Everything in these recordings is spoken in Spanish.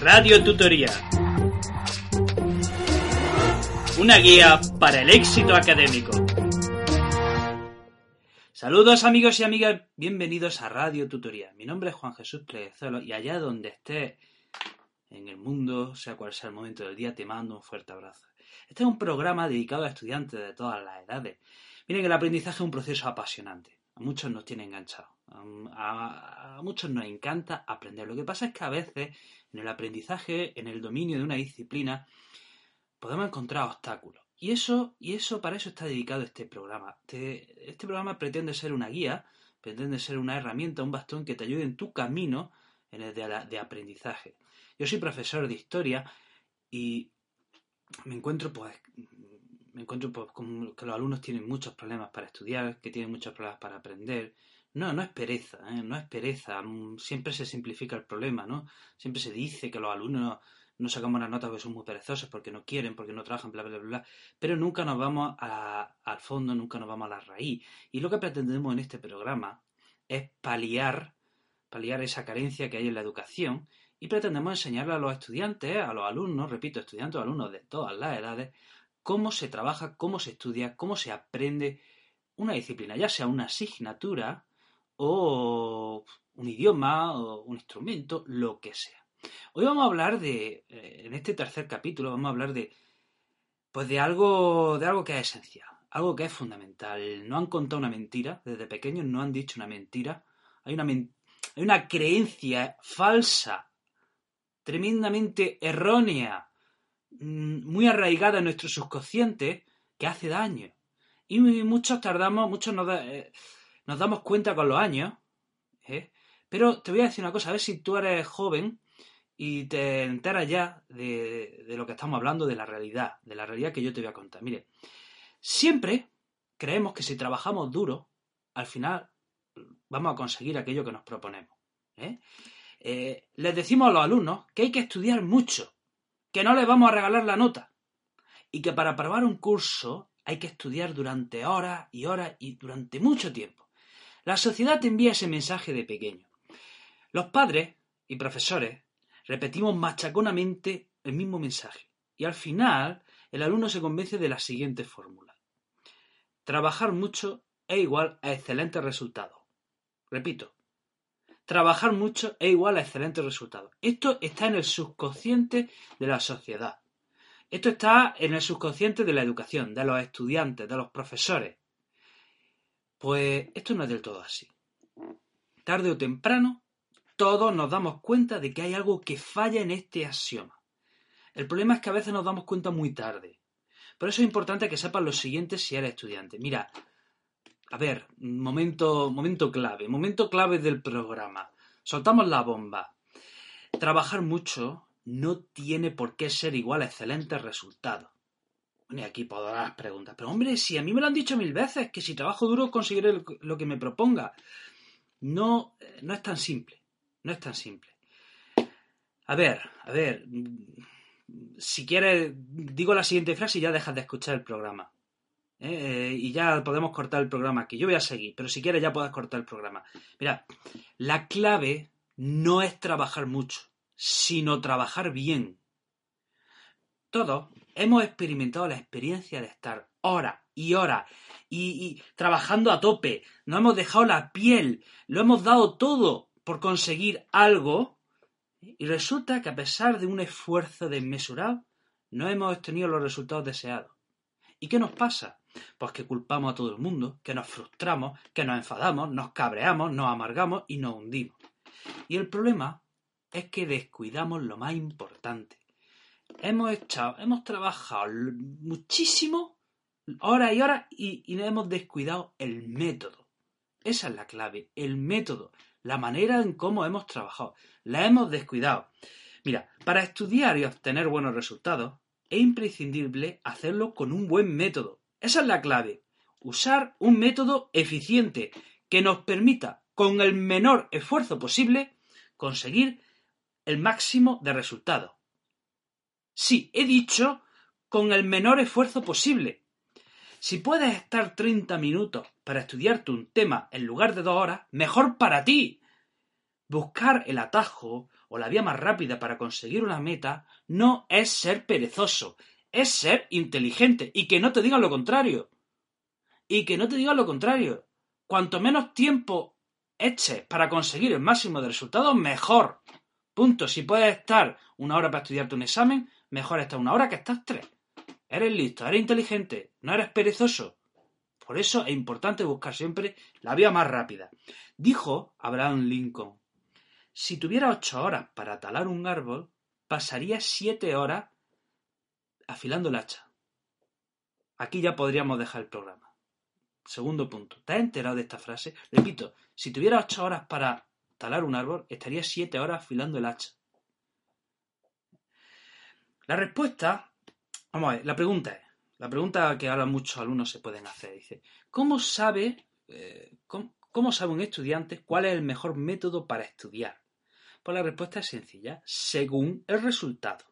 Radio Tutoría. Una guía para el éxito académico. Saludos amigos y amigas, bienvenidos a Radio Tutoría. Mi nombre es Juan Jesús Plezolo y allá donde estés en el mundo, sea cual sea el momento del día, te mando un fuerte abrazo. Este es un programa dedicado a estudiantes de todas las edades. Miren, el aprendizaje es un proceso apasionante. A muchos nos tiene enganchados. A, muchos nos encanta aprender. Lo que pasa es que a veces en el aprendizaje, en el dominio de una disciplina, podemos encontrar obstáculos. Y eso, y eso, para eso está dedicado este programa. Este, programa pretende ser una guía, pretende ser una herramienta, un bastón que te ayude en tu camino en el de, de aprendizaje. Yo soy profesor de historia y me encuentro pues me encuentro pues, con que los alumnos tienen muchos problemas para estudiar, que tienen muchos problemas para aprender. No, no es pereza, ¿eh? no es pereza. Siempre se simplifica el problema, ¿no? Siempre se dice que los alumnos no sacamos las notas porque son muy perezosos, porque no quieren, porque no trabajan, bla, bla, bla, bla. Pero nunca nos vamos al fondo, nunca nos vamos a la raíz. Y lo que pretendemos en este programa es paliar, paliar esa carencia que hay en la educación y pretendemos enseñarle a los estudiantes, a los alumnos, repito, estudiantes alumnos de todas las edades, cómo se trabaja, cómo se estudia, cómo se aprende una disciplina, ya sea una asignatura o un idioma o un instrumento, lo que sea. Hoy vamos a hablar de, eh, en este tercer capítulo, vamos a hablar de, pues de algo, de algo que es esencial, algo que es fundamental. No han contado una mentira, desde pequeños no han dicho una mentira. Hay una, hay una creencia falsa, tremendamente errónea, mm, muy arraigada en nuestro subconsciente, que hace daño. Y muchos tardamos, muchos nos, eh, nos damos cuenta con los años. ¿eh? Pero te voy a decir una cosa, a ver si tú eres joven y te enteras ya de, lo que estamos hablando, de la realidad, de la realidad que yo te voy a contar. Mire, siempre creemos que si trabajamos duro, al final vamos a conseguir aquello que nos proponemos. ¿eh? Eh, les decimos a los alumnos que hay que estudiar mucho, que no les vamos a regalar la nota y que para aprobar un curso hay que estudiar durante horas y horas y durante mucho tiempo. La sociedad te envía ese mensaje de pequeño. Los padres y profesores repetimos machaconamente el mismo mensaje. Y al final, el alumno se convence de la siguiente fórmula. Trabajar mucho es igual a excelentes resultados. Repito, trabajar mucho es igual a excelentes resultados. Esto está en el subconsciente de la sociedad. Esto está en el subconsciente de la educación, de los estudiantes, de los profesores. Pues esto no es del todo así. Tarde o temprano, todos nos damos cuenta de que hay algo que falla en este axioma. El problema es que a veces nos damos cuenta muy tarde. Por eso es importante que sepas lo siguiente si eres estudiante. Mira, a ver, momento, momento clave, momento clave del programa. Soltamos la bomba. Trabajar mucho no tiene por qué ser igual a excelentes resultados. Y aquí podrás preguntar, pero hombre, si a mí me lo han dicho mil veces, que si trabajo duro conseguiré lo que me proponga. No, no es tan simple. No es tan simple. A ver, a ver. Si quieres, digo la siguiente frase y ya dejas de escuchar el programa. ¿eh? y ya podemos cortar el programa aquí. Yo voy a seguir, pero si quieres ya puedes cortar el programa. Mira, la clave no es trabajar mucho, sino trabajar bien. Todos hemos experimentado la experiencia de estar horas y horas y, trabajando a tope. No hemos dejado la piel, lo hemos dado todo por conseguir algo y resulta que a pesar de un esfuerzo desmesurado no hemos obtenido los resultados deseados. ¿Y qué nos pasa? Pues que culpamos a todo el mundo, que nos frustramos, que nos enfadamos, nos cabreamos, nos amargamos y nos hundimos. Y el problema es que descuidamos lo más importante. Hemos echado, hemos trabajado muchísimo, horas y horas, y, y hemos descuidado el método. Esa es la clave, el método, la manera en cómo hemos trabajado. La hemos descuidado. Mira, para estudiar y obtener buenos resultados, es imprescindible hacerlo con un buen método. Esa es la clave. Usar un método eficiente que nos permita, con el menor esfuerzo posible, conseguir el máximo de resultados. Sí, he dicho con el menor esfuerzo posible. Si puedes estar 30 minutos para estudiarte un tema en lugar de dos horas, mejor para ti. Buscar el atajo o la vía más rápida para conseguir una meta no es ser perezoso, es ser inteligente y que no te digan lo contrario. Y que no te digan lo contrario. Cuanto menos tiempo eches para conseguir el máximo de resultados, mejor. Punto. Si puedes estar una hora para estudiarte un examen, mejor estar una hora que estás tres. Eres listo, eres inteligente, no eres perezoso. Por eso es importante buscar siempre la vía más rápida. Dijo Abraham Lincoln, si tuviera ocho horas para talar un árbol, pasaría siete horas afilando el hacha. Aquí ya podríamos dejar el programa. Segundo punto. ¿Te has enterado de esta frase? Repito, si tuviera ocho horas para talar un árbol, estaría siete horas afilando el hacha. La respuesta, vamos a ver, la pregunta es, la pregunta que ahora muchos alumnos se pueden hacer, dice, ¿cómo sabe, eh, cómo sabe un estudiante cuál es el mejor método para estudiar? Pues la respuesta es sencilla, según el resultado.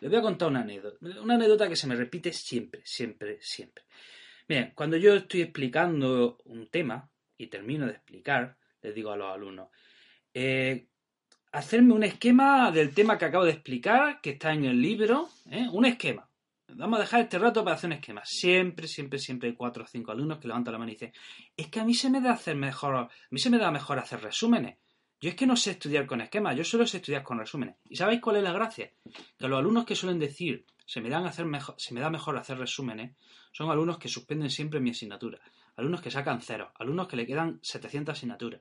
Les voy a contar una anécdota, una anécdota que se me repite siempre, siempre, siempre. Miren, cuando yo estoy explicando un tema y termino de explicar, les digo a los alumnos, eh, hacerme un esquema del tema que acabo de explicar, que está en el libro, ¿eh? un esquema. Vamos a dejar este rato para hacer un esquema. Siempre, siempre, siempre hay cuatro o cinco alumnos que levantan la mano y dicen, es que a mí se me da hacer mejor, a mí se me da mejor hacer resúmenes. Yo es que no sé estudiar con esquemas, yo solo sé estudiar con resúmenes. ¿Y sabéis cuál es la gracia? Que los alumnos que suelen decir se me, dan hacer mejor, se me da mejor hacer resúmenes son alumnos que suspenden siempre mi asignatura, alumnos que sacan cero, alumnos que le quedan 700 asignaturas.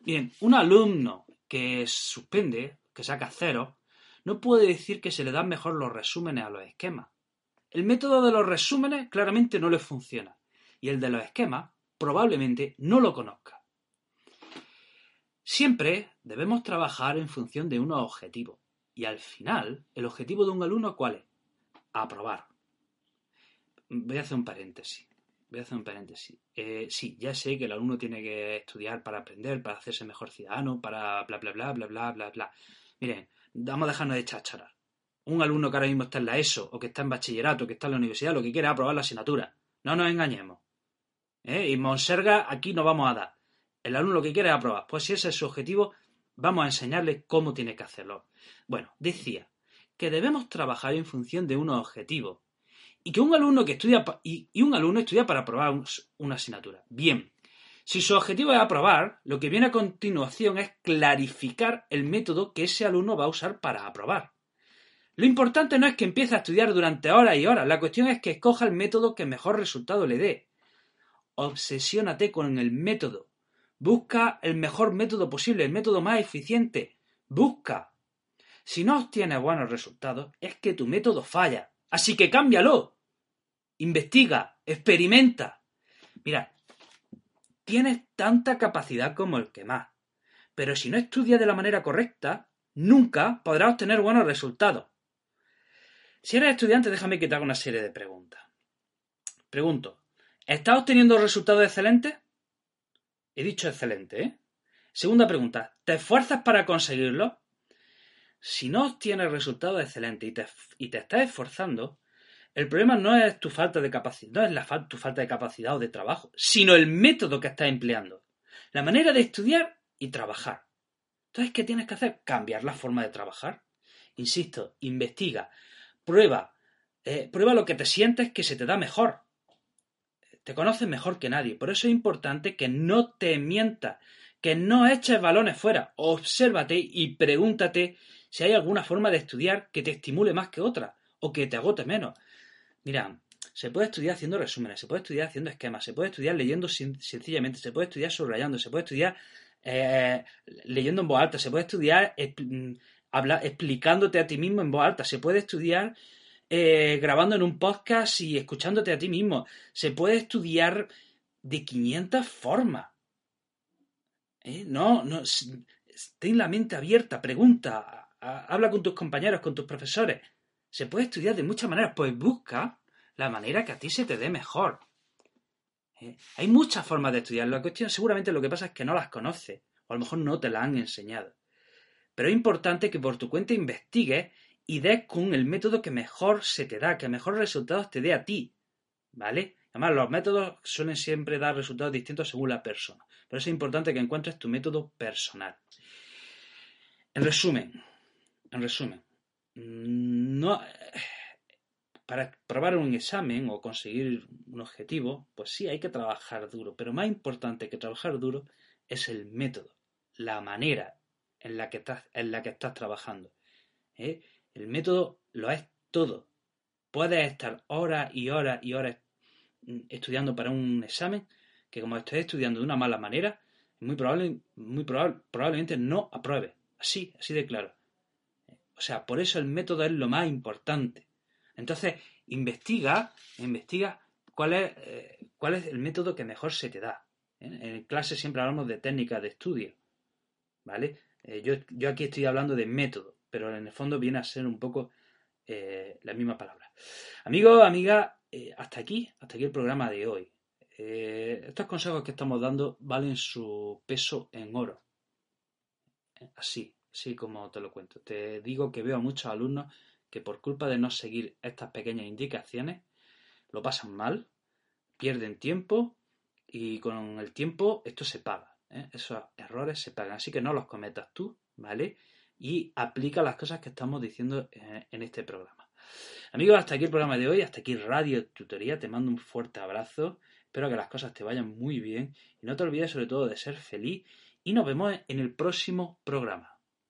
Bien, un alumno que suspende, que saca cero, no puede decir que se le dan mejor los resúmenes a los esquemas. El método de los resúmenes claramente no le funciona y el de los esquemas probablemente no lo conozca. Siempre debemos trabajar en función de unos objetivos. Y al final, ¿el objetivo de un alumno cuál es? Aprobar. Voy a hacer un paréntesis. Voy a hacer un paréntesis. Eh, sí, ya sé que el alumno tiene que estudiar para aprender, para hacerse mejor ciudadano, para bla, bla, bla, bla, bla, bla, bla. Miren, vamos a dejarnos de chacharar. Un alumno que ahora mismo está en la ESO, o que está en bachillerato, que está en la universidad, lo que quiere es aprobar la asignatura. No nos engañemos. ¿Eh? Y Monserga aquí no vamos a dar. El alumno lo que quiere es aprobar. Pues si ese es su objetivo, vamos a enseñarle cómo tiene que hacerlo. Bueno, decía que debemos trabajar en función de unos objetivos y que un alumno que estudia y, un alumno estudia para aprobar una asignatura. Bien, si su objetivo es aprobar, lo que viene a continuación es clarificar el método que ese alumno va a usar para aprobar. Lo importante no es que empiece a estudiar durante horas y horas, la cuestión es que escoja el método que mejor resultado le dé. Obsesiónate con el método, Busca el mejor método posible, el método más eficiente. Busca. Si no obtienes buenos resultados, es que tu método falla. Así que cámbialo. Investiga, experimenta. Mira, tienes tanta capacidad como el que más. Pero si no estudias de la manera correcta, nunca podrás obtener buenos resultados. Si eres estudiante, déjame que te haga una serie de preguntas. Pregunto, ¿estás obteniendo resultados excelentes? He dicho excelente, ¿eh? Segunda pregunta, ¿te esfuerzas para conseguirlo? Si no obtienes resultados excelentes y te, y te estás esforzando, el problema no es tu falta de capacidad, no es la tu falta de capacidad o de trabajo, sino el método que estás empleando, la manera de estudiar y trabajar. Entonces, ¿qué tienes que hacer? Cambiar la forma de trabajar. Insisto, investiga, prueba, eh, prueba lo que te sientes que se te da mejor te conoces mejor que nadie. Por eso es importante que no te mientas, que no eches balones fuera. Obsérvate y pregúntate si hay alguna forma de estudiar que te estimule más que otra o que te agote menos. Mira, se puede estudiar haciendo resúmenes, se puede estudiar haciendo esquemas, se puede estudiar leyendo sencillamente, se puede estudiar subrayando, se puede estudiar eh, leyendo en voz alta, se puede estudiar mm, explicándote a ti mismo en voz alta, se puede estudiar eh, grabando en un podcast y escuchándote a ti mismo. Se puede estudiar de 500 formas. ¿Eh? No, no, ten la mente abierta, pregunta, habla con tus compañeros, con tus profesores. Se puede estudiar de muchas maneras, pues busca la manera que a ti se te dé mejor. ¿Eh? Hay muchas formas de estudiar. La cuestión seguramente lo que pasa es que no las conoces, o a lo mejor no te las han enseñado. Pero es importante que por tu cuenta investigues y des con el método que mejor se te da, que mejor resultados te dé a ti. ¿Vale? Además, los métodos suelen siempre dar resultados distintos según la persona. Por eso es importante que encuentres tu método personal. En resumen, en resumen, no, para probar un examen o conseguir un objetivo, pues sí hay que trabajar duro, pero más importante que trabajar duro es el método, la manera en la que estás, en la que estás trabajando. ¿eh? El método lo es todo. Puedes estar horas y horas y horas mm, estudiando para un examen que como estés estudiando de una mala manera, muy, probable, muy probable, probablemente no apruebe. Así, así de claro. O sea, por eso el método es lo más importante. Entonces, investiga, investiga cuál es, eh, cuál es el método que mejor se te da. En clase siempre hablamos de técnicas de estudio, ¿vale? Eh, yo, yo, aquí estoy hablando de método, pero en el fondo viene a ser un poco eh, la misma palabra. Amigos, amigas, hasta aquí, hasta aquí el programa de hoy. estos consejos que estamos dando valen su peso en oro. Así, así como te lo cuento. Te digo que veo a muchos alumnos que por culpa de no seguir estas pequeñas indicaciones lo pasan mal, pierden tiempo y con el tiempo esto se paga. ¿eh? Esos errores se pagan. Así que no los cometas tú, ¿vale? Y aplica las cosas que estamos diciendo eh, en este programa. Amigos, hasta aquí el programa de hoy, hasta aquí Radio Tutoría. Te mando un fuerte abrazo. Espero que las cosas te vayan muy bien. Y no te olvides sobre todo de ser feliz. Y nos vemos en el próximo programa.